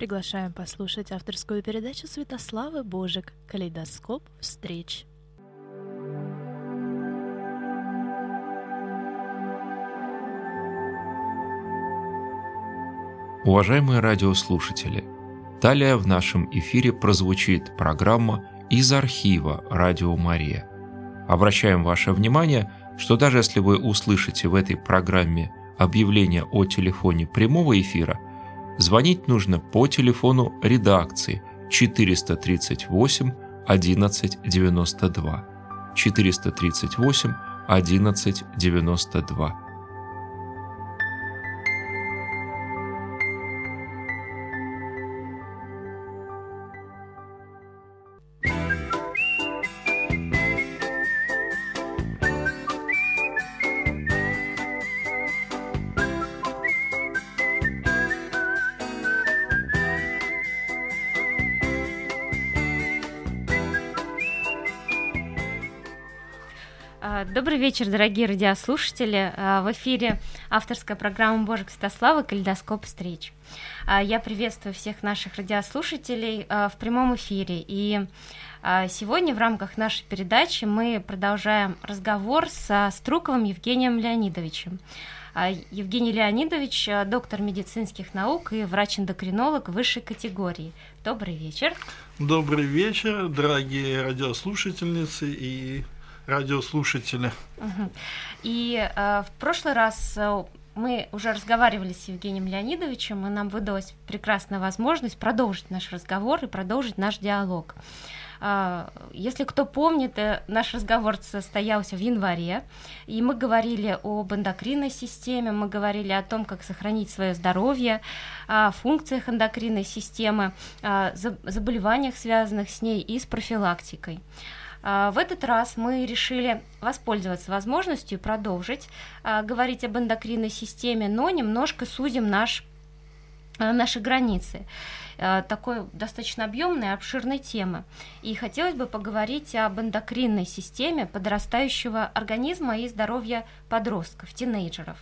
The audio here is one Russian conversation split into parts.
Приглашаем послушать авторскую передачу Святославы Божик «Калейдоскоп встреч». Уважаемые радиослушатели, далее в нашем эфире прозвучит программа из архива «Радио Мария». Обращаем ваше внимание, что даже если вы услышите в этой программе объявление о телефоне прямого эфира, звонить нужно по телефону редакции 438 1192 438 1192. Вечер, дорогие радиослушатели. А, в эфире авторская программа Божик Святослава «Калейдоскоп встреч». А, я приветствую всех наших радиослушателей а, в прямом эфире. И сегодня в рамках нашей передачи мы продолжаем разговор со Струковым Евгением Леонидовичем. Евгений Леонидович – доктор медицинских наук и врач-эндокринолог высшей категории. Добрый вечер. Добрый вечер, дорогие радиослушательницы и радиослушатели. И э, в прошлый раз э, мы уже разговаривали с Евгением Леонидовичем, и нам выдалась прекрасная возможность продолжить наш разговор и продолжить наш диалог. Э, если кто помнит, наш разговор состоялся в январе, и мы говорили об эндокринной системе, мы говорили о том, как сохранить свое здоровье, о функциях эндокринной системы, о заболеваниях, связанных с ней, и с профилактикой. А, в этот раз мы решили воспользоваться возможностью и продолжить а, говорить об эндокринной системе, но немножко сузим наш, а, наши границы. Э, такой достаточно объемной обширной темы. И хотелось бы поговорить об эндокринной системе подрастающего организма и здоровья подростков, тинейджеров.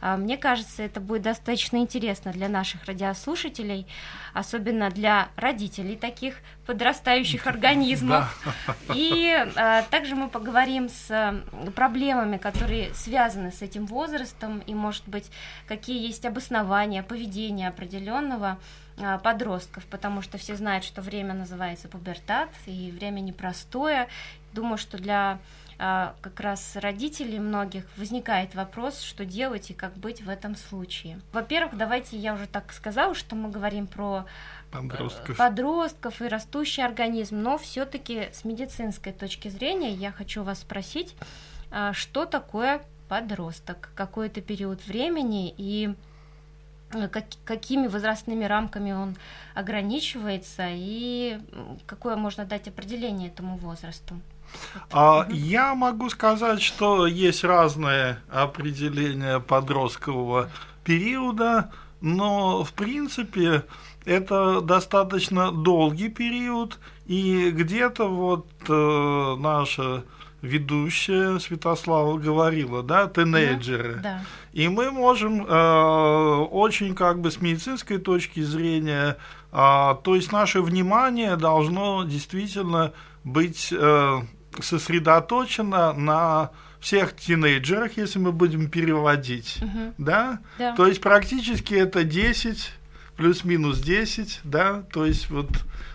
Э, мне кажется, это будет достаточно интересно для наших радиослушателей, особенно для родителей таких подрастающих организмов. И а, также мы поговорим с проблемами, которые связаны с этим возрастом, и, может быть, какие есть обоснования поведения определенного подростков, потому что все знают, что время называется пубертат, и время непростое. Думаю, что для а, как раз родителей многих возникает вопрос, что делать и как быть в этом случае. Во-первых, давайте я уже так сказала, что мы говорим про э, подростков, подростков и растущий организм, но все-таки с медицинской точки зрения я хочу вас спросить, а, что такое подросток, какой это период времени и как, какими возрастными рамками он ограничивается и какое можно дать определение этому возрасту? А, Я могу сказать, что есть разные определения подросткового периода, но в принципе это достаточно долгий период, и где-то вот э, наша ведущая Святослава говорила, да, тинейджеры. Да. И мы можем э, очень как бы с медицинской точки зрения, э, то есть наше внимание должно действительно быть э, сосредоточено на всех тинейджерах, если мы будем переводить, угу. да? да, то есть практически это 10 плюс-минус 10, да, то есть вот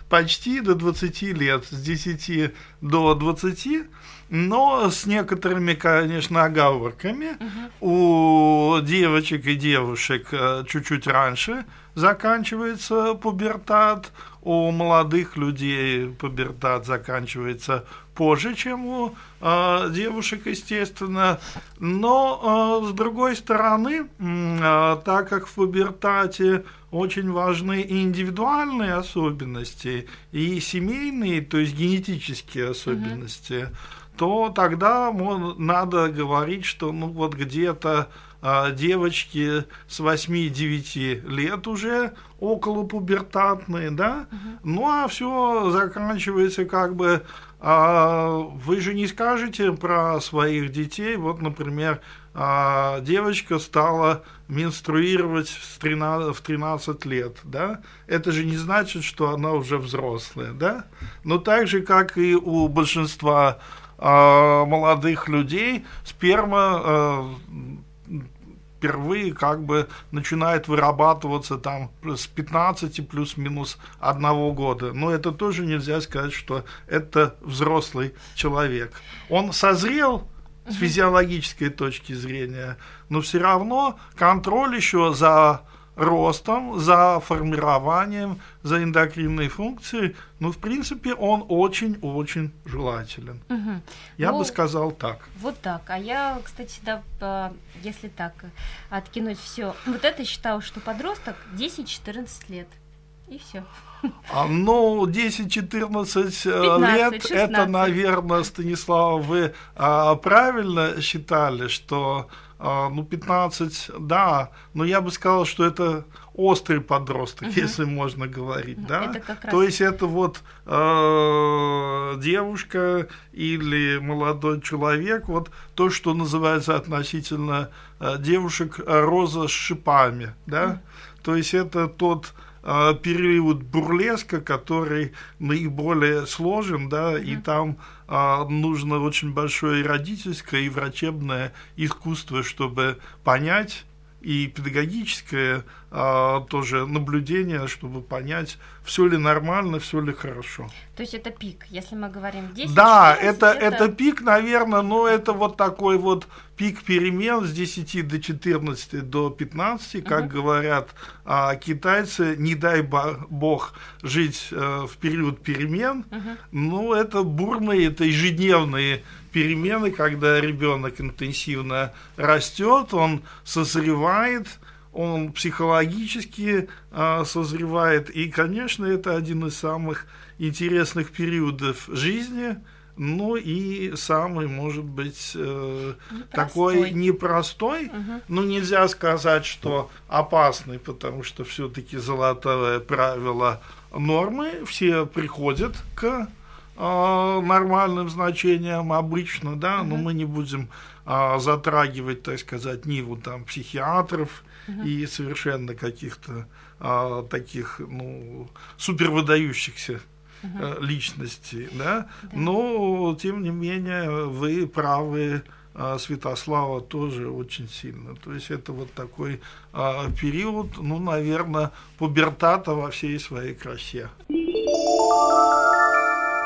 почти до 20 лет, с 10 до 20 но с некоторыми, конечно, оговорками. Угу. У девочек и девушек э, чуть-чуть раньше заканчивается пубертат, у молодых людей пубертат заканчивается позже, чем у э, девушек, естественно. Но, э, с другой стороны, э, так как в пубертате очень важны и индивидуальные особенности, и семейные, то есть генетические особенности, угу то тогда надо говорить, что ну вот где-то а, девочки с 8-9 лет уже около пубертатные, да, угу. ну а все заканчивается как бы а, вы же не скажете про своих детей, вот, например, а, девочка стала менструировать в 13, в 13 лет, да, это же не значит, что она уже взрослая, да, но так же, как и у большинства а, молодых людей, сперма а, впервые как бы начинает вырабатываться там с 15 плюс-минус одного года. Но это тоже нельзя сказать, что это взрослый человек. Он созрел с физиологической точки зрения, но все равно контроль еще за ростом, за формированием, за эндокринной функцией, ну, в принципе, он очень-очень желателен. Угу. Я ну, бы сказал так. Вот так. А я, кстати, да, если так откинуть все, вот это считаю, что подросток 10-14 лет. И все. А, ну, 10-14 лет, 16. это, наверное, Станислава, вы а, правильно считали, что а, ну, 15, да, но я бы сказал, что это острый подросток, угу. если можно говорить, да. Это как раз... То есть это вот э, девушка или молодой человек, вот то, что называется относительно э, девушек роза с шипами, да. Угу. То есть это тот э, период бурлеска, который наиболее сложен, да, mm-hmm. и там а, нужно очень большое и родительское, и врачебное искусство, чтобы понять, и педагогическое а, тоже наблюдение, чтобы понять, все ли нормально, все ли хорошо. То есть это пик, если мы говорим 10 Да, 14, это, это... это пик, наверное, но это вот такой вот пик перемен с 10 до 14 до 15, как угу. говорят а, китайцы, не дай бог жить а, в период перемен, угу. ну это бурные, это ежедневные перемены, когда ребенок интенсивно растет, он созревает, он психологически э, созревает. И, конечно, это один из самых интересных периодов жизни, ну и самый, может быть, э, такой непростой, угу. ну нельзя сказать, что опасный, потому что все-таки золотое правило нормы, все приходят к э, нормальным значениям обычно, да, угу. но мы не будем э, затрагивать, так сказать, ниву там психиатров угу. и совершенно каких-то а, таких ну, супервыдающихся угу. личностей, да? да, но тем не менее вы правы. А, Святослава тоже очень сильно. То есть это вот такой а, период, ну, наверное, пубертата во всей своей красе.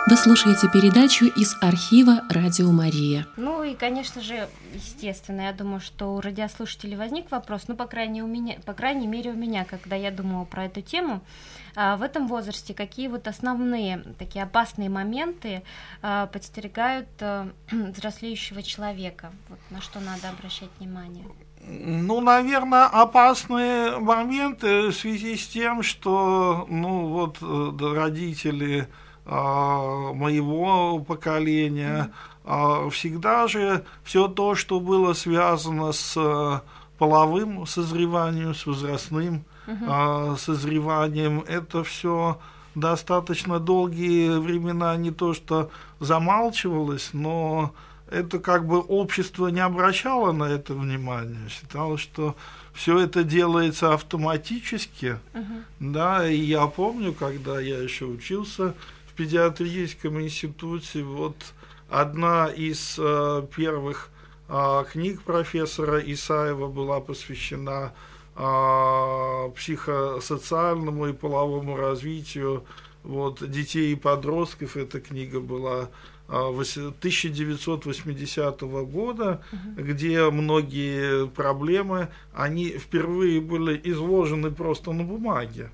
Вы слушаете передачу из архива «Радио Мария». Ну и, конечно же, естественно, я думаю, что у радиослушателей возник вопрос, ну, по крайней, у меня, по крайней мере, у меня, когда я думала про эту тему, а, в этом возрасте какие вот основные такие опасные моменты а, подстерегают а, взрослеющего человека? Вот на что надо обращать внимание? Ну, наверное, опасные моменты в связи с тем, что, ну, вот э, родители моего поколения, а, всегда же все то, что было связано с э, половым созреванием, с возрастным uh созреванием, это все достаточно долгие времена не то что замалчивалось, но это как бы общество не обращало на это внимания, считало, что все это делается автоматически, uh да, и я помню, когда я еще учился в педиатрическом институте вот одна из э, первых э, книг профессора Исаева была посвящена э, психосоциальному и половому развитию вот, детей и подростков. Эта книга была 1980 э, года, угу. где многие проблемы, они впервые были изложены просто на бумаге.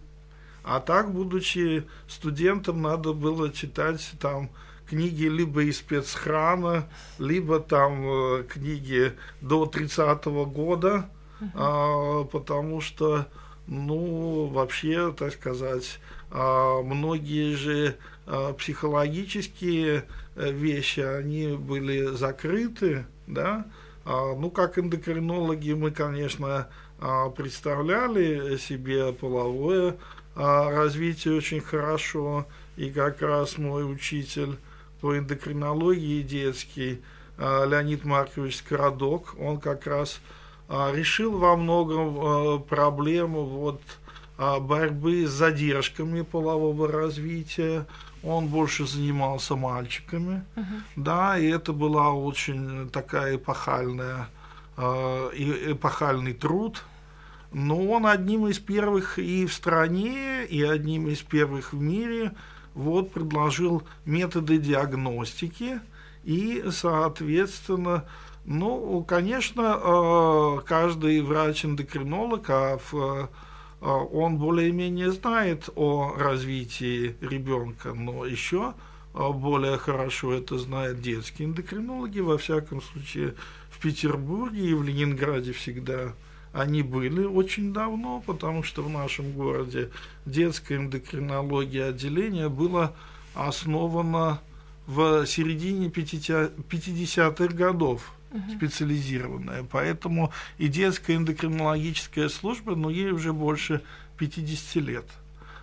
А так, будучи студентом, надо было читать там книги либо из спецхрана, либо там э, книги до 30-го года, uh-huh. а, потому что, ну, вообще, так сказать, а, многие же а, психологические э, вещи, они были закрыты, да, а, ну, как эндокринологи мы, конечно, а, представляли себе половое а, развитие очень хорошо, и как раз мой учитель по эндокринологии детский э, Леонид Маркович Скородок. Он как раз э, решил во многом проблему вот, борьбы с задержками полового развития. Он больше занимался мальчиками, uh-huh. да, и это была очень такая эпохальная, эпохальный труд – но он одним из первых и в стране, и одним из первых в мире вот предложил методы диагностики. И, соответственно, ну, конечно, э, каждый врач-эндокринолог, а э, он более-менее знает о развитии ребенка, но еще э, более хорошо это знают детские эндокринологи, во всяком случае в Петербурге и в Ленинграде всегда они были очень давно, потому что в нашем городе детская эндокринология отделение было основано в середине 50-х годов угу. специализированная. Поэтому и детская эндокринологическая служба, но ей уже больше 50 лет.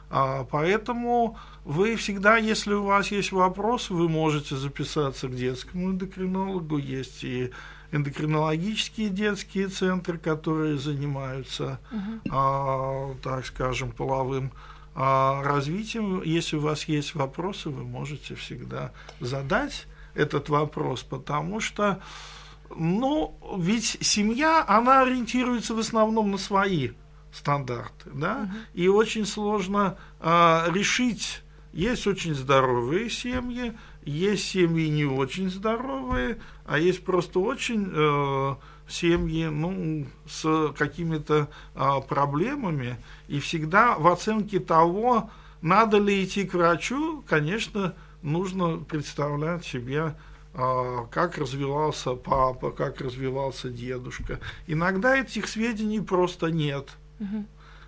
А, поэтому вы всегда, если у вас есть вопросы, вы можете записаться к детскому эндокринологу. Есть и эндокринологические детские центры, которые занимаются, угу. а, так скажем, половым а, развитием. Если у вас есть вопросы, вы можете всегда задать этот вопрос, потому что, ну, ведь семья, она ориентируется в основном на свои стандарты, да, угу. и очень сложно а, решить. Есть очень здоровые семьи, есть семьи не очень здоровые, а есть просто очень э, семьи ну, с какими-то э, проблемами. И всегда в оценке того, надо ли идти к врачу, конечно, нужно представлять себе, э, как развивался папа, как развивался дедушка. Иногда этих сведений просто нет.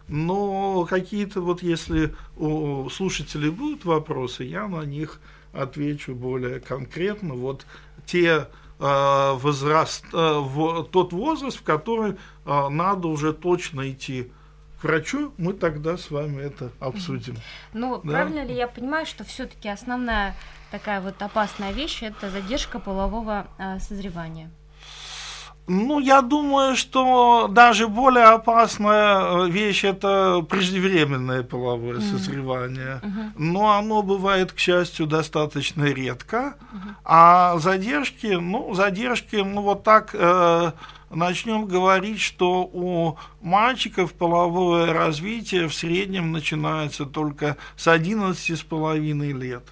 Но какие-то вот, если у слушателей будут вопросы, я на них отвечу более конкретно. Вот те возраст, э, в, тот возраст, в который э, надо уже точно идти к врачу, мы тогда с вами это обсудим. Ну, да? правильно ли я понимаю, что все-таки основная такая вот опасная вещь это задержка полового э, созревания? Ну, я думаю, что даже более опасная э, вещь это преждевременное половое mm-hmm. созревание. Mm-hmm. Но оно бывает, к счастью, достаточно редко. Mm-hmm. А задержки, ну, задержки, ну, вот так э, начнем говорить, что у мальчиков половое развитие в среднем начинается только с 11 с половиной лет.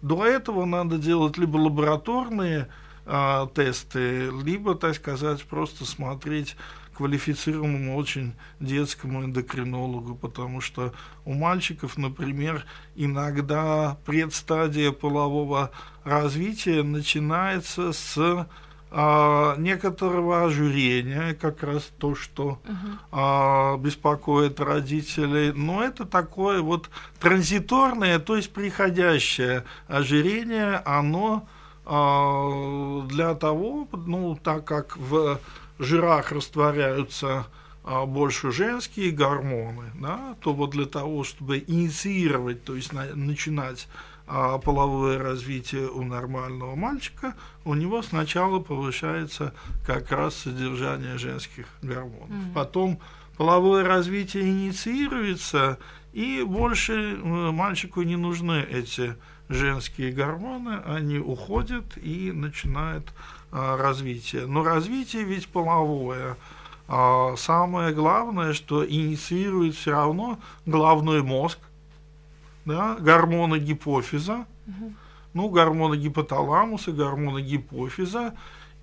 До этого надо делать либо лабораторные а, тесты, либо, так сказать, просто смотреть квалифицированному очень детскому эндокринологу, потому что у мальчиков, например, иногда предстадия полового развития начинается с а, некоторого ожирения, как раз то, что uh-huh. а, беспокоит родителей. Но это такое вот транзиторное, то есть приходящее ожирение, оно для того, ну, так как в жирах растворяются а, больше женские гормоны, да, то вот для того, чтобы инициировать, то есть на, начинать а, половое развитие у нормального мальчика, у него сначала повышается как раз содержание женских гормонов. Mm-hmm. Потом половое развитие инициируется, и больше э, мальчику не нужны эти женские гормоны, они уходят и начинают а, развитие. Но развитие ведь половое. А, самое главное, что инициирует все равно головной мозг, да, гормоны гипофиза, угу. ну, гормоны гипоталамуса, гормоны гипофиза.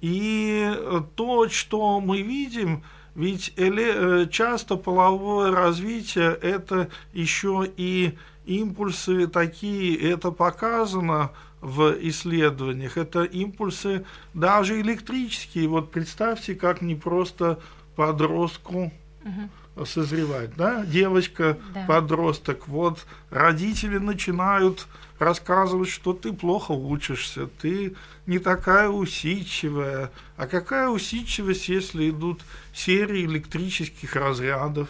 И то, что мы видим, ведь э, часто половое развитие это еще и импульсы такие, это показано в исследованиях, это импульсы даже электрические. Вот представьте, как не просто подростку угу. созревать, да, девочка, да. подросток, вот родители начинают рассказывать, что ты плохо учишься, ты не такая усидчивая. А какая усидчивость, если идут серии электрических разрядов?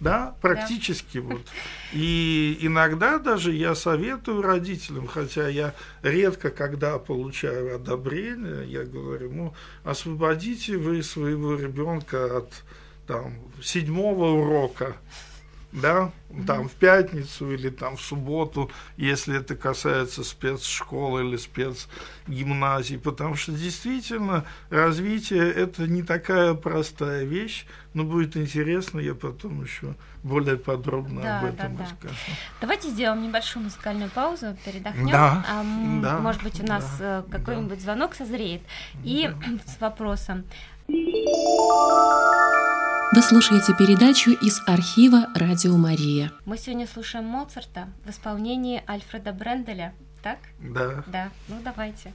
Да, практически да. вот. И иногда даже я советую родителям, хотя я редко когда получаю одобрение, я говорю, ну, освободите вы своего ребенка от там седьмого урока, да, там в пятницу или там в субботу, если это касается спецшколы или спецгимназии, потому что действительно развитие это не такая простая вещь, но будет интересно, я потом еще более подробно да, об этом да, расскажу. Да. Давайте сделаем небольшую музыкальную паузу, передохнем. Да, а, да, может быть, у нас да, э, какой-нибудь да. звонок созреет. И да. с вопросом. Вы слушаете передачу из архива «Радио Мария». Мы сегодня слушаем Моцарта в исполнении Альфреда Бренделя, так? Да. Да, ну давайте.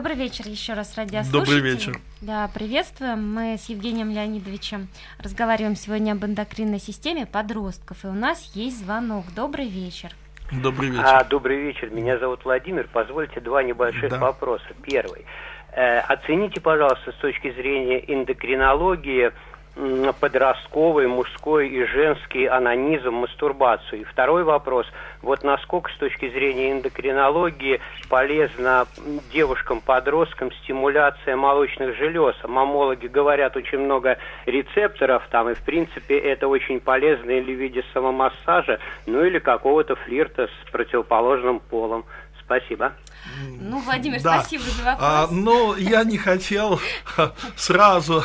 Добрый вечер еще раз, радиослушатели. Добрый вечер. Да, приветствуем. Мы с Евгением Леонидовичем разговариваем сегодня об эндокринной системе подростков. И у нас есть звонок. Добрый вечер. Добрый вечер. А, добрый вечер. Меня зовут Владимир. Позвольте два небольших да. вопроса. Первый. Э, оцените, пожалуйста, с точки зрения эндокринологии, подростковый, мужской и женский анонизм, мастурбацию. И второй вопрос, вот насколько с точки зрения эндокринологии полезна девушкам-подросткам стимуляция молочных желез. Мамологи говорят очень много рецепторов там, и в принципе это очень полезно или в виде самомассажа, ну или какого-то флирта с противоположным полом. Спасибо. Ну, Владимир, да. спасибо за вопрос. А, но я не хотел сразу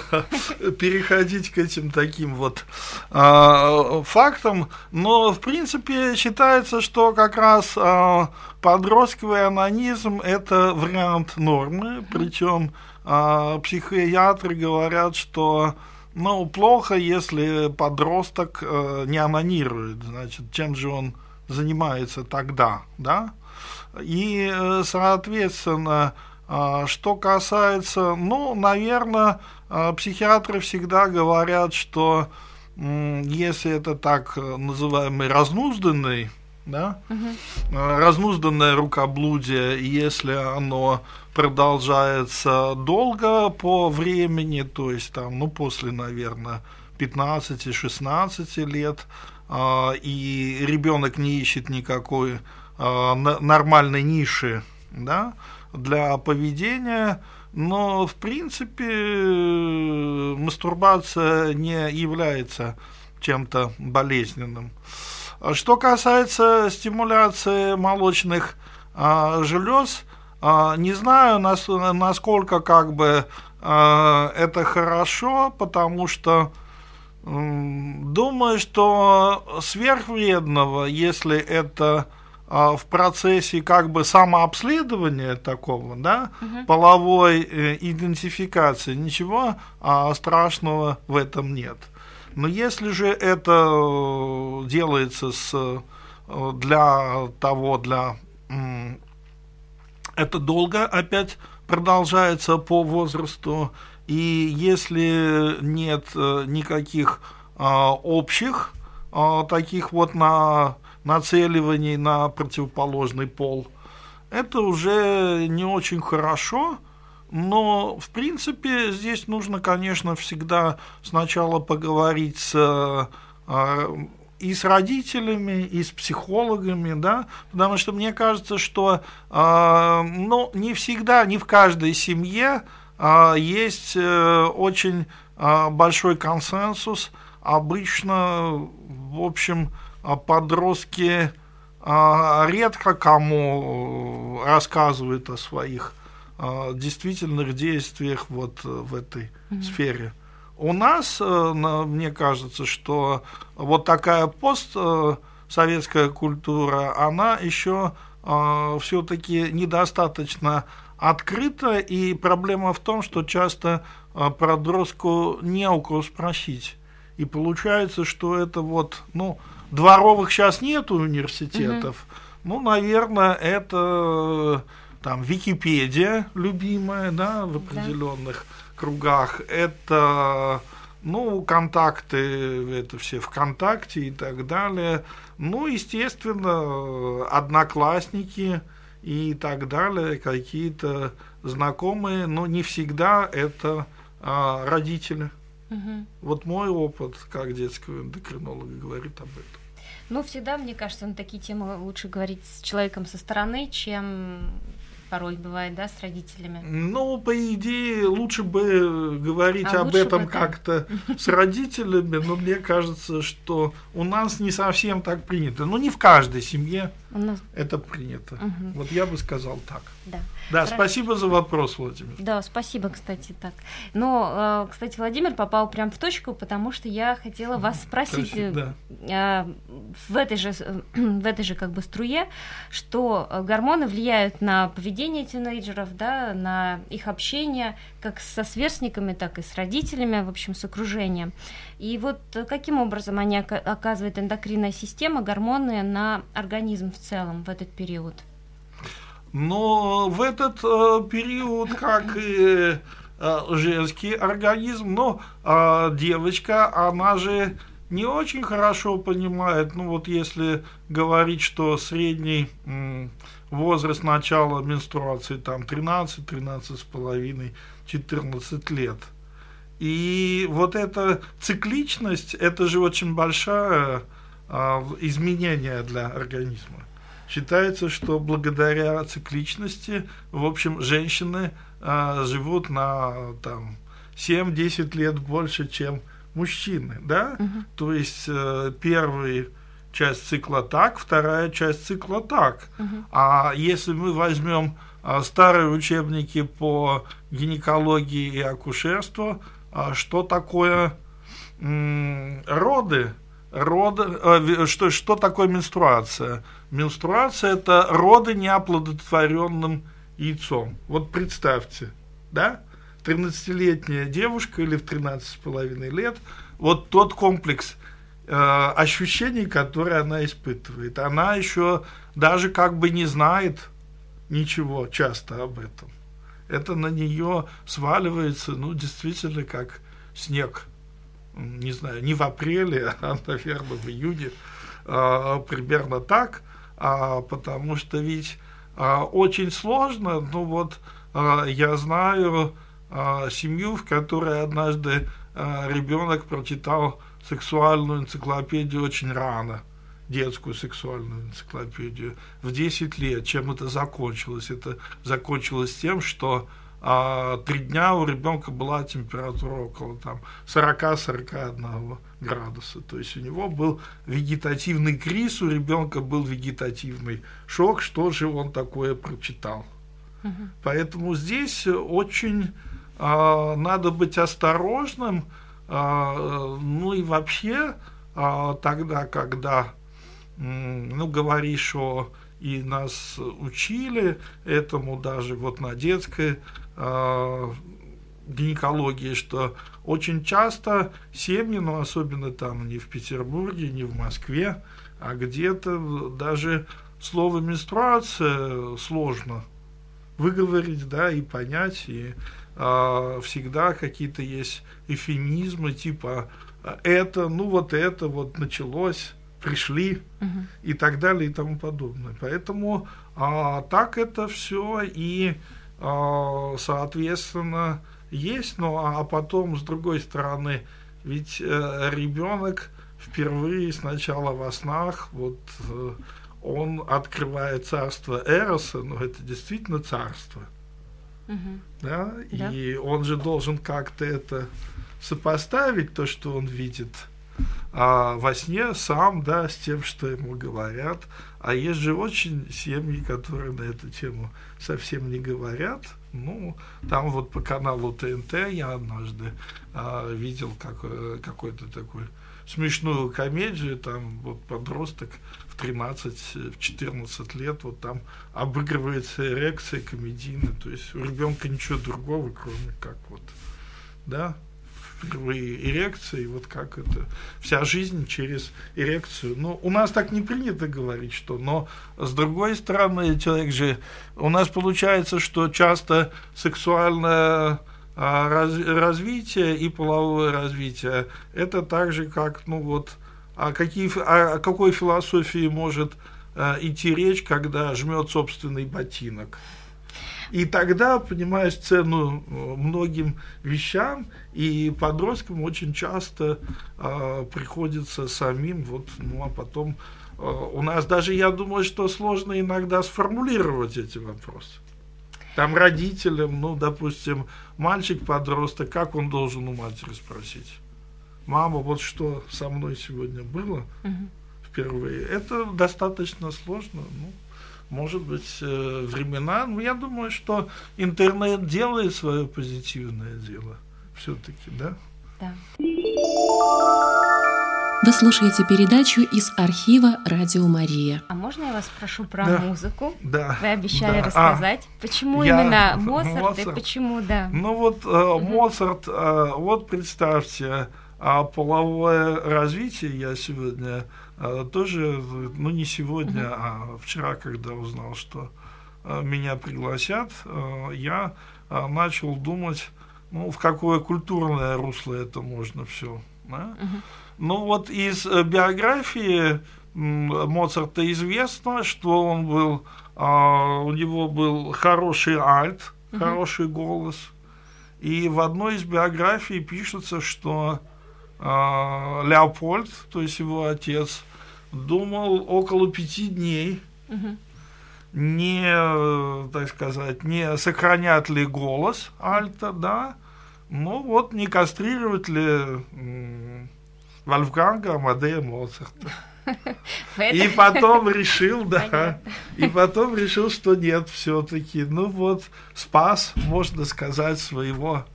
переходить к этим таким вот а, фактам, но в принципе считается, что как раз а, подростковый анонизм это вариант нормы, причем а, психиатры говорят, что ну, плохо, если подросток а, не анонирует, значит, чем же он занимается тогда, да? И, э, соответственно, а, что касается, ну, наверное, а, психиатры всегда говорят, что если это так называемый разнузданный, да, угу. разнузданное рукоблудие, если оно продолжается долго по времени, то есть там, ну, после, наверное, 15-16 лет, и ребенок не ищет никакой Э, нормальной ниши да, для поведения, но в принципе мастурбация не является чем-то болезненным. Что касается стимуляции молочных а, желез, а, не знаю, насколько как бы это хорошо, потому что думаю, что сверхвредного, если это в процессе как бы самообследования такого, да, угу. половой э, идентификации, ничего а, страшного в этом нет. Но если же это э, делается с, э, для того, для это долго опять продолжается по возрасту, и если нет никаких а, общих а, таких вот на нацеливаний на противоположный пол, это уже не очень хорошо, но, в принципе, здесь нужно, конечно, всегда сначала поговорить с э, и с родителями, и с психологами, да, потому что мне кажется, что, э, ну, не всегда, не в каждой семье э, есть э, очень э, большой консенсус. Обычно, в общем, подростки э, редко кому рассказывают о своих э, действительных действиях вот в этой mm-hmm. сфере. У нас, э, мне кажется, что вот такая постсоветская культура, она еще э, все-таки недостаточно открыта, и проблема в том, что часто э, подростку не у кого спросить. И получается, что это вот, ну, дворовых сейчас нет университетов. Угу. Ну, наверное, это там Википедия любимая, да, в определенных да. кругах. Это ну, контакты, это все ВКонтакте и так далее. Ну, естественно, одноклассники и так далее, какие-то знакомые, но не всегда это а, родители. Угу. Вот мой опыт как детского эндокринолога говорит об этом. Ну, всегда, мне кажется, на такие темы лучше говорить с человеком со стороны, чем порой бывает, да, с родителями? Ну, по идее, лучше бы говорить а об этом как-то с родителями, но мне кажется, что у нас не совсем так принято. Ну, не в каждой семье нас... это принято. Угу. Вот я бы сказал так. Да. Да, Хорошо. спасибо за вопрос, Владимир. Да, спасибо, кстати, так. Но, э, кстати, Владимир попал прям в точку, потому что я хотела вас спросить Спасибо, да. Э, в этой же в этой же как бы струе, что гормоны влияют на поведение тинейджеров, да, на их общение, как со сверстниками, так и с родителями, в общем, с окружением. И вот каким образом они оказывают эндокринная система, гормоны на организм в целом в этот период? Но в этот э, период, как и э, женский организм, но э, девочка, она же не очень хорошо понимает, ну вот если говорить, что средний возраст начала менструации там 13, 13 с половиной, 14 лет. И вот эта цикличность, это же очень большое а, изменение для организма. Считается, что благодаря цикличности, в общем, женщины а, живут на там, 7-10 лет больше, чем мужчины, да? Угу. То есть э, первый часть цикла так, вторая часть цикла так. Угу. А если мы возьмем э, старые учебники по гинекологии и акушерству, что такое роды, роды э, что, что такое менструация? Менструация это роды неоплодотворенным яйцом. Вот представьте, да? 13-летняя девушка или в 13,5 лет, вот тот комплекс э, ощущений, которые она испытывает. Она еще даже как бы не знает ничего часто об этом. Это на нее сваливается, ну, действительно, как снег. Не знаю, не в апреле, а, наверное, в июне, а, примерно так, а, потому что ведь а, очень сложно, ну вот а, я знаю а, семью, в которой однажды а, ребенок прочитал сексуальную энциклопедию очень рано, детскую сексуальную энциклопедию, в 10 лет. Чем это закончилось? Это закончилось тем, что а три дня у ребенка была температура около там 40-41 градуса. То есть у него был вегетативный криз, у ребенка был вегетативный шок, что же он такое прочитал. Угу. Поэтому здесь очень э, надо быть осторожным, э, ну и вообще э, тогда, когда, ну, говоришь о и нас учили этому даже вот на детской э, гинекологии, что очень часто семьи, ну особенно там не в Петербурге, не в Москве, а где-то даже слово менструация сложно выговорить, да, и понять, и э, всегда какие-то есть эфемизмы, типа это, ну вот это вот началось, пришли угу. и так далее и тому подобное. Поэтому а, так это все и, а, соответственно, есть, ну а потом, с другой стороны, ведь э, ребенок впервые сначала во снах, вот э, он открывает царство Эроса, но это действительно царство. Угу. Да? да? И он же должен как-то это сопоставить, то, что он видит а во сне сам, да, с тем, что ему говорят. А есть же очень семьи, которые на эту тему совсем не говорят. Ну, там вот по каналу ТНТ я однажды а, видел как, э, какой-то такой смешную комедию, там вот подросток в 13-14 лет, вот там обыгрывается эрекция комедийная, то есть у ребенка ничего другого, кроме как вот, да, впервые эрекции, вот как это, вся жизнь через эрекцию. Ну, у нас так не принято говорить, что, но с другой стороны, человек же, у нас получается, что часто сексуальное а, раз, развитие и половое развитие, это так же, как, ну вот, а какие, о какой философии может а, идти речь, когда жмет собственный ботинок? И тогда понимаешь цену э, многим вещам, и подросткам очень часто э, приходится самим, вот, ну а потом э, у нас даже, я думаю, что сложно иногда сформулировать эти вопросы. Там родителям, ну, допустим, мальчик-подросток, как он должен у матери спросить? Мама, вот что со мной сегодня было угу. впервые? Это достаточно сложно. Ну, может быть, э, времена. Но я думаю, что интернет делает свое позитивное дело. Все-таки, да? Да. Вы слушаете передачу из архива «Радио Мария». А можно я вас спрошу про да, музыку? Да. Вы обещали да. рассказать. А, почему я, именно Моцарт, Моцарт и почему, да? Ну вот э, угу. Моцарт, э, вот представьте, а половое развитие я сегодня э, тоже, ну не сегодня, а вчера, когда узнал, что э, меня пригласят, э, я начал думать, ну в какое культурное русло это можно все. Да? Ну вот из э, биографии Моцарта известно, что он был, у него был хороший альт, хороший голос. И в одной из биографий пишется, что а, Леопольд, то есть его отец, думал около пяти дней, угу. не, так сказать, не сохранят ли голос Альта, да, ну вот не кастрировать ли Вольфганга Амадея Моцарта. И потом решил, да, и потом решил, что нет, все-таки, ну вот, спас, можно сказать, своего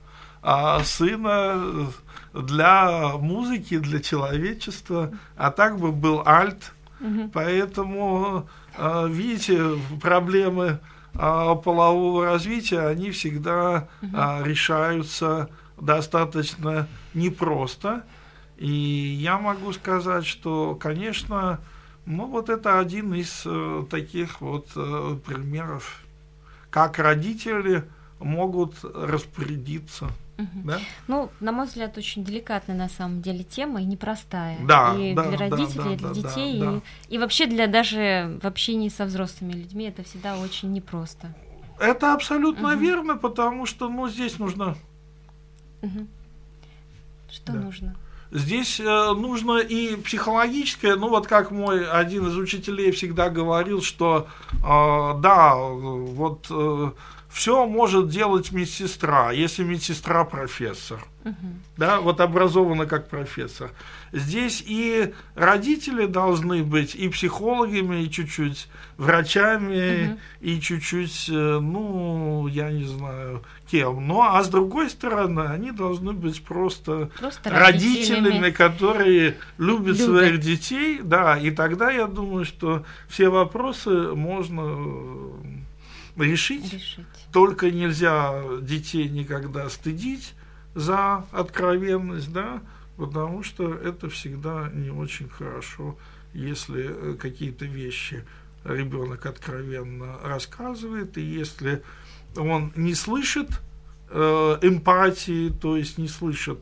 а, сына для музыки, для человечества, а так бы был альт. Угу. Поэтому, а, видите, проблемы а, полового развития, они всегда угу. решаются достаточно непросто. И я могу сказать, что, конечно, ну вот это один из э, таких вот э, примеров, как родители могут распорядиться Угу. Да? Ну, на мой взгляд, очень деликатная на самом деле тема и непростая. Да, и да, для родителей, да, да, и для детей, да, да. И, и вообще для даже в общении со взрослыми людьми это всегда очень непросто. Это абсолютно угу. верно, потому что, ну, здесь нужно. Угу. Что да. нужно? Здесь э, нужно и психологическое, ну вот как мой один из учителей всегда говорил, что э, да, вот э, все может делать медсестра, если медсестра профессор. Угу. Да, вот образована как профессор. Здесь и родители должны быть и психологами, и чуть-чуть врачами, угу. и чуть-чуть, э, ну, я не знаю, кем. Ну, а с другой стороны, они должны быть просто, просто родителями, родителями, которые любят, любят своих детей. Да, и тогда я думаю, что все вопросы можно решить. решить. Только нельзя детей никогда стыдить за откровенность, да, потому что это всегда не очень хорошо, если э, какие-то вещи ребенок откровенно рассказывает, и если он не слышит э, эмпатии, то есть не слышит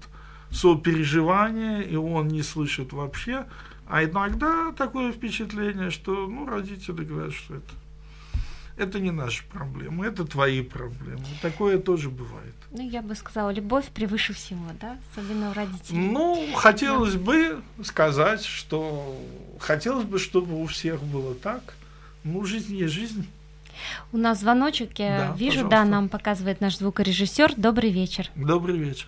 сопереживания, и он не слышит вообще, а иногда такое впечатление, что ну, родители говорят, что это это не наши проблемы, это твои проблемы. Такое тоже бывает. Ну, я бы сказала, любовь превыше всего, да, особенно у родителей. Ну, хотелось да. бы сказать, что хотелось бы, чтобы у всех было так. Ну, жизнь есть жизнь. У нас звоночек, я да, вижу, пожалуйста. да, нам показывает наш звукорежиссер. Добрый вечер. Добрый вечер.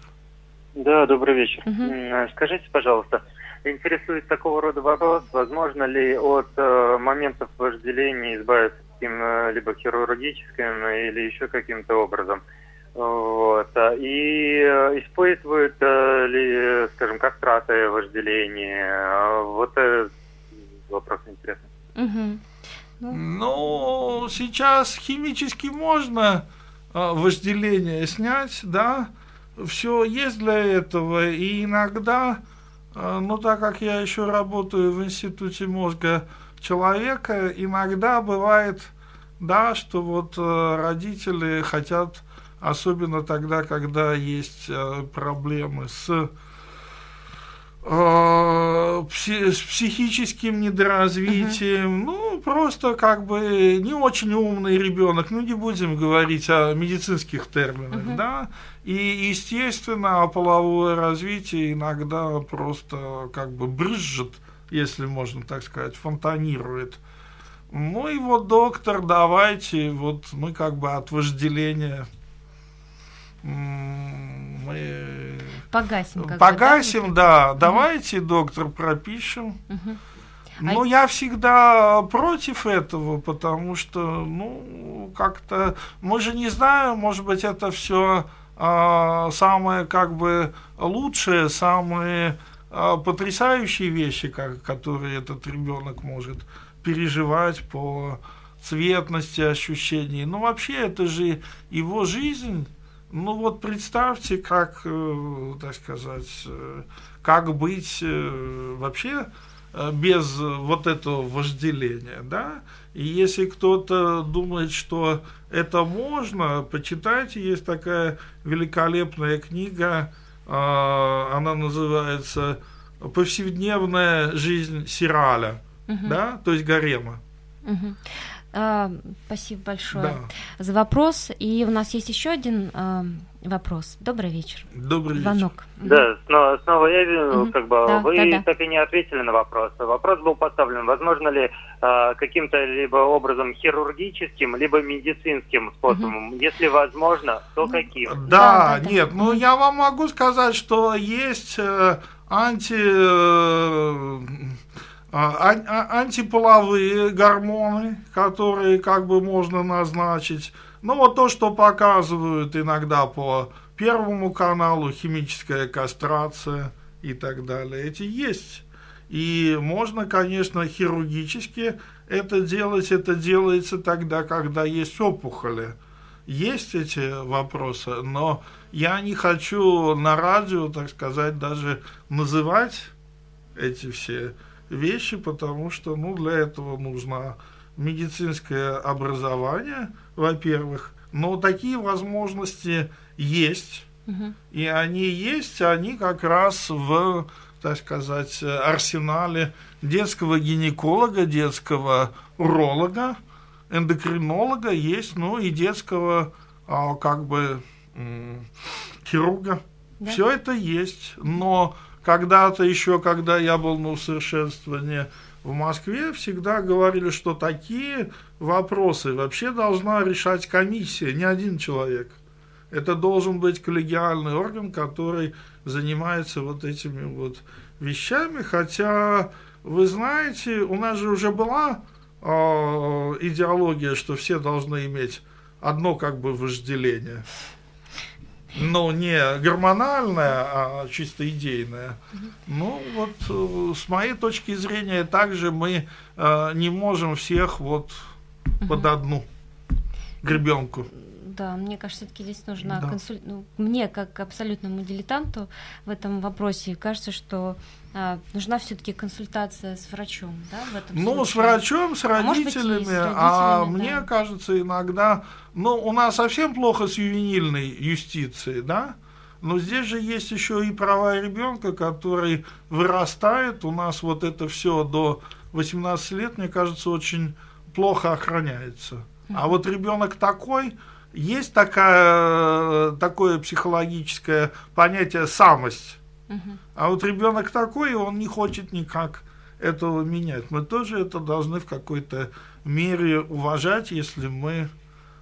Да, добрый вечер. Угу. Скажите, пожалуйста, интересует такого рода вопрос, возможно ли от э, моментов вожделения избавиться таким э, либо хирургическим или еще каким-то образом. Вот. И э, испытывают э, ли, скажем, кастраты вожделение? Вот вопрос интересный. Угу. Ну... ну, сейчас химически можно вожделение снять, да, все есть для этого, и иногда, ну, так как я еще работаю в Институте мозга человека, иногда бывает, да, что вот э, родители хотят, особенно тогда, когда есть э, проблемы с э, с психическим недоразвитием, uh-huh. ну, просто как бы не очень умный ребенок, ну, не будем говорить о медицинских терминах, uh-huh. да, и, естественно, половое развитие иногда просто как бы брызжет, если можно так сказать, фонтанирует. Ну и вот, доктор, давайте, вот мы как бы от вожделения мы погасим. Погасим, да. да. Угу. Давайте, доктор, пропишем. Угу. Ну, а... я всегда против этого, потому что, ну, как-то мы же не знаем, может быть, это все а, самое как бы лучшее, самые потрясающие вещи, как, которые этот ребенок может переживать по цветности ощущений. Ну, вообще, это же его жизнь. Ну, вот представьте, как, э, так сказать, э, как быть э, вообще без вот этого вожделения, да? И если кто-то думает, что это можно, почитайте, есть такая великолепная книга а, она называется «Повседневная жизнь Сираля», угу. да, то есть гарема. Угу. А, спасибо большое да. за вопрос. И у нас есть еще один а, вопрос. Добрый вечер. Добрый Звонок. вечер. Да, снова, снова я вижу, угу. как бы да, вы да, да. так и не ответили на вопрос. Вопрос был поставлен, возможно ли а, каким-то либо образом хирургическим, либо медицинским способом. Угу. Если возможно, то каким? Да, да, да нет, да. ну я вам могу сказать, что есть э, анти... Э, а, а, антиполовые гормоны, которые как бы можно назначить. Ну вот то, что показывают иногда по Первому каналу, химическая кастрация и так далее, эти есть. И можно, конечно, хирургически это делать, это делается тогда, когда есть опухоли. Есть эти вопросы, но я не хочу на радио, так сказать, даже называть эти все вещи, потому что ну, для этого нужно медицинское образование, во-первых, но такие возможности есть, угу. и они есть, они как раз в, так сказать, арсенале детского гинеколога, детского уролога, эндокринолога есть, ну и детского а, как бы хирурга. Да. Все это есть, но когда-то еще, когда я был на усовершенствовании в Москве, всегда говорили, что такие вопросы вообще должна решать комиссия, не один человек. Это должен быть коллегиальный орган, который занимается вот этими вот вещами, хотя, вы знаете, у нас же уже была э, идеология, что все должны иметь одно как бы вожделение но не гормональная, а чисто идейная. Ну, вот э, с моей точки зрения, также мы э, не можем всех вот под одну гребенку. Да, мне кажется, все-таки здесь нужна да. консуль... ну, мне, как абсолютному дилетанту в этом вопросе, кажется, что а, нужна все-таки консультация с врачом, да, в этом Ну, случае. с врачом, с родителями, а, быть, с родителями а да. мне кажется, иногда, ну, у нас совсем плохо с ювенильной юстицией, да, но здесь же есть еще и права ребенка, который вырастает. У нас вот это все до 18 лет, мне кажется, очень плохо охраняется. А вот ребенок такой, есть такая, такое психологическое понятие самость. А вот ребенок такой, он не хочет никак этого менять. Мы тоже это должны в какой-то мере уважать, если мы,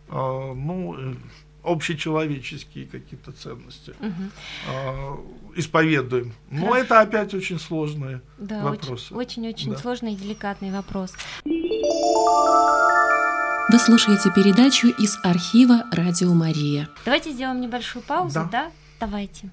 э, ну, общечеловеческие какие-то ценности э, исповедуем. Но Хорошо. это опять очень сложные да, вопросы. Очень-очень да. сложный и деликатный вопрос. Вы слушаете передачу из архива «Радио Мария». Давайте сделаем небольшую паузу, да? да? Давайте.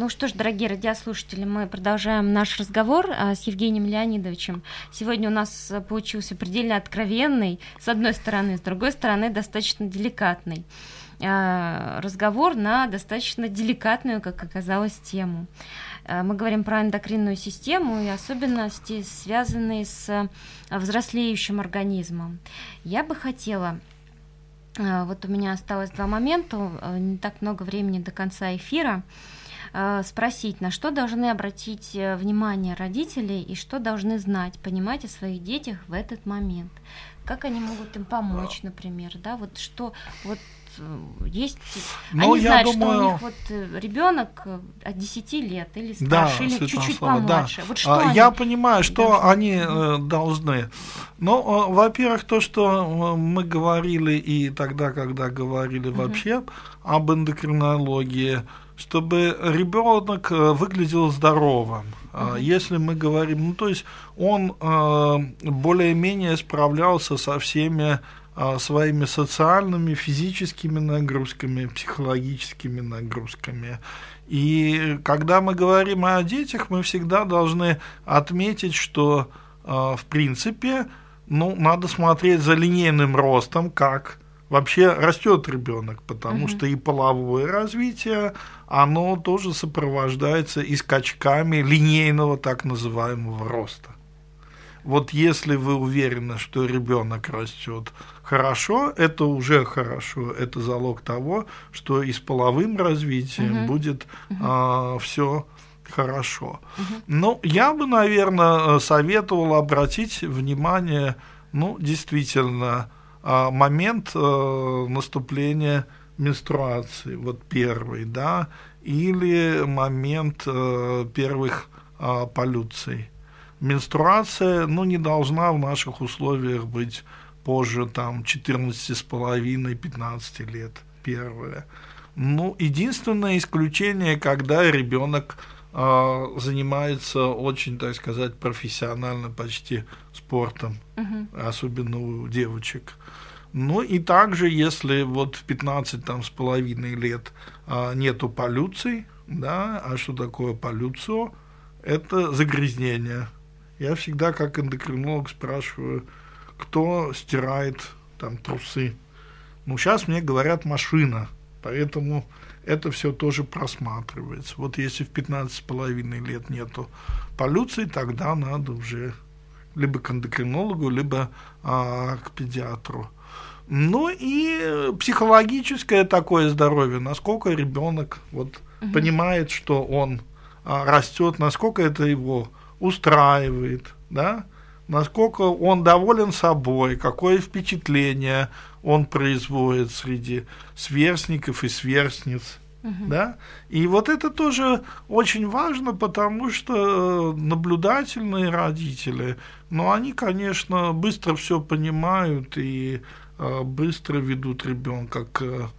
Ну что ж, дорогие радиослушатели, мы продолжаем наш разговор а, с Евгением Леонидовичем. Сегодня у нас получился предельно откровенный, с одной стороны, с другой стороны, достаточно деликатный а, разговор на достаточно деликатную, как оказалось, тему. А, мы говорим про эндокринную систему и особенности, связанные с взрослеющим организмом. Я бы хотела вот у меня осталось два момента, не так много времени до конца эфира. Э, спросить, на что должны обратить э, внимание родители и что должны знать, понимать о своих детях в этот момент. Как они могут им помочь, например, да, вот что, вот э, есть, Но они знают, думаю... что у них вот ребенок от 10 лет или старше, да, или чуть-чуть помладше. Да. Вот что а, Я понимаю, что должны? они э, должны. Ну, во-первых, то, что мы говорили и тогда, когда говорили вообще угу. об эндокринологии, чтобы ребенок э, выглядел здоровым. Uh-huh. Если мы говорим, ну то есть он э, более-менее справлялся со всеми э, своими социальными, физическими нагрузками, психологическими нагрузками. И когда мы говорим о детях, мы всегда должны отметить, что в принципе, ну, надо смотреть за линейным ростом, как вообще растет ребенок, потому uh-huh. что и половое развитие, оно тоже сопровождается и скачками линейного так называемого роста. Вот если вы уверены, что ребенок растет хорошо, это уже хорошо, это залог того, что и с половым развитием uh-huh. будет uh-huh. а, все хорошо. Uh-huh. Ну, я бы, наверное, советовал обратить внимание, ну, действительно, момент э, наступления менструации, вот первый, да, или момент э, первых э, полюций. Менструация, ну, не должна в наших условиях быть позже, там, 14,5-15 лет, первое. Ну, единственное исключение, когда ребенок занимается очень, так сказать, профессионально почти спортом, угу. особенно у девочек. Ну и также, если вот в 15 там, с половиной лет а, нету полюций, да, а что такое полюцио? Это загрязнение. Я всегда как эндокринолог спрашиваю, кто стирает там трусы. Ну, сейчас мне говорят машина, поэтому это все тоже просматривается. Вот если в 15 с половиной лет нету полюции, тогда надо уже либо к эндокринологу, либо а, к педиатру. Ну и психологическое такое здоровье, насколько ребенок вот угу. понимает, что он а, растет, насколько это его устраивает, да, насколько он доволен собой, какое впечатление он производит среди сверстников и сверстниц. Uh-huh. Да? И вот это тоже очень важно, потому что наблюдательные родители, ну, они, конечно, быстро все понимают и Э, быстро ведут ребенка к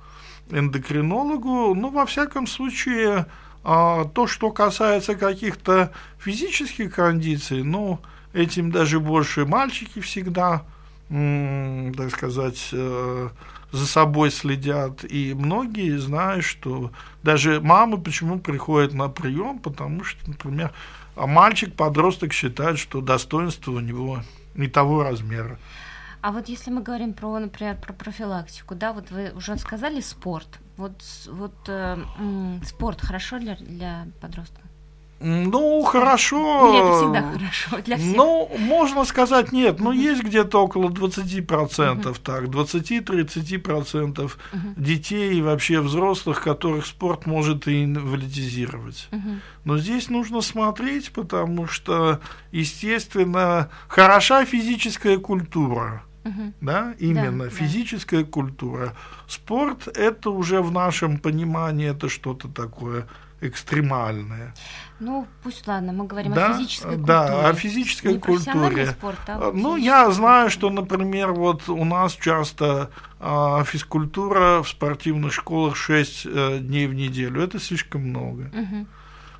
эндокринологу. Ну, во всяком случае, а, то, что касается каких-то физических кондиций, ну, этим даже больше мальчики всегда, так сказать, э, за собой следят. И многие знают, что даже мамы почему приходят на прием, потому что, например, мальчик-подросток считает, что достоинство у него не того размера. А вот если мы говорим про, например, про профилактику, да, вот вы уже сказали спорт. Вот, вот э, спорт хорошо для, для подростка? Ну, хорошо. Или это всегда хорошо для всех? Ну, можно сказать нет. Но есть где-то около 20%, uh-huh. так, 20-30% uh-huh. детей и вообще взрослых, которых спорт может инвалидизировать. Uh-huh. Но здесь нужно смотреть, потому что, естественно, хороша физическая культура. Угу. Да, именно да, физическая да. культура. Спорт это уже в нашем понимании это что-то такое экстремальное. Ну, пусть ладно, мы говорим да, о физической культуре. Да, о физической культуре. Спорт, а ну, я знаю, что, например, вот у нас часто а, физкультура в спортивных школах 6 а, дней в неделю. Это слишком много. Угу.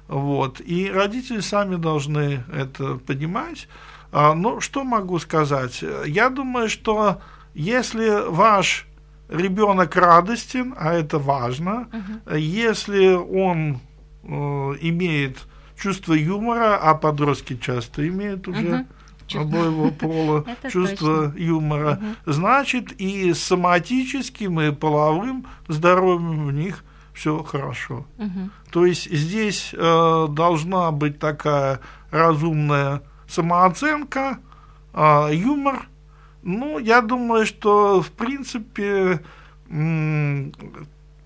Вот. И родители сами должны это понимать. А, ну, что могу сказать? Я думаю, что если ваш ребенок радостен, а это важно, угу. если он э, имеет чувство юмора, а подростки часто имеют уже угу. обоего пола чувство точно. юмора, угу. значит и соматическим, и половым здоровьем у них все хорошо. Угу. То есть здесь э, должна быть такая разумная самооценка, э, юмор. Ну, я думаю, что в принципе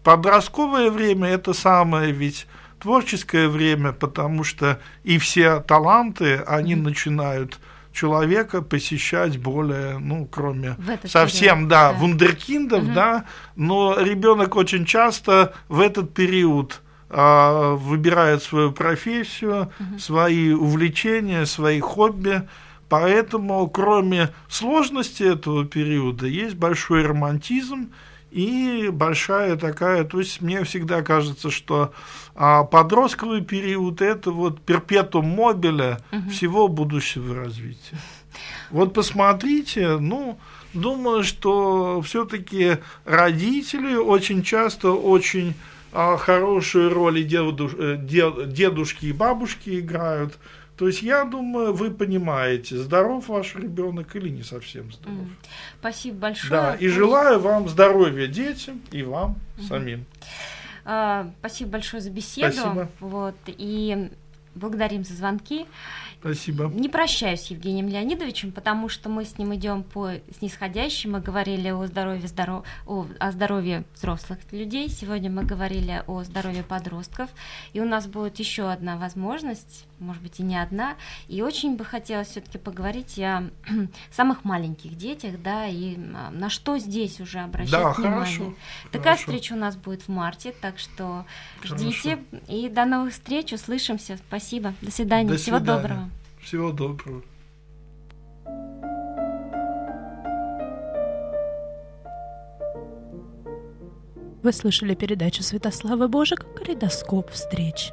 подростковое время это самое ведь творческое время, потому что и все таланты, они mm-hmm. начинают человека посещать более, ну, кроме совсем, период, да, да, вундеркиндов, угу. да, но ребенок очень часто в этот период а, выбирает свою профессию, угу. свои увлечения, свои хобби, поэтому кроме сложности этого периода есть большой романтизм и большая такая, то есть мне всегда кажется, что а, подростковый период это вот перпетум мобиля угу. всего будущего развития. Вот посмотрите, ну, думаю, что все-таки родители очень часто очень а, хорошую роль и деду, э, дедушки и бабушки играют то есть я думаю, вы понимаете, здоров ваш ребенок или не совсем здоров. Mm. Спасибо большое. Да, и желаю вам здоровья детям и вам mm. самим. Uh, спасибо большое за беседу. Спасибо. Вот, и благодарим за звонки. Спасибо. Не прощаюсь с Евгением Леонидовичем, потому что мы с ним идем по снисходящей. Мы говорили о здоровье, здоров... о, о здоровье взрослых людей. Сегодня мы говорили о здоровье подростков. И у нас будет еще одна возможность, может быть, и не одна. И очень бы хотелось все-таки поговорить о самых маленьких детях, да, и на что здесь уже обращать да, внимание. Хорошо, Такая хорошо. встреча у нас будет в марте, так что ждите. Хорошо. И до новых встреч, услышимся. Спасибо. До свидания. До свидания. Всего доброго. Всего доброго. Вы слышали передачу Святослава Божик «Калейдоскоп встреч».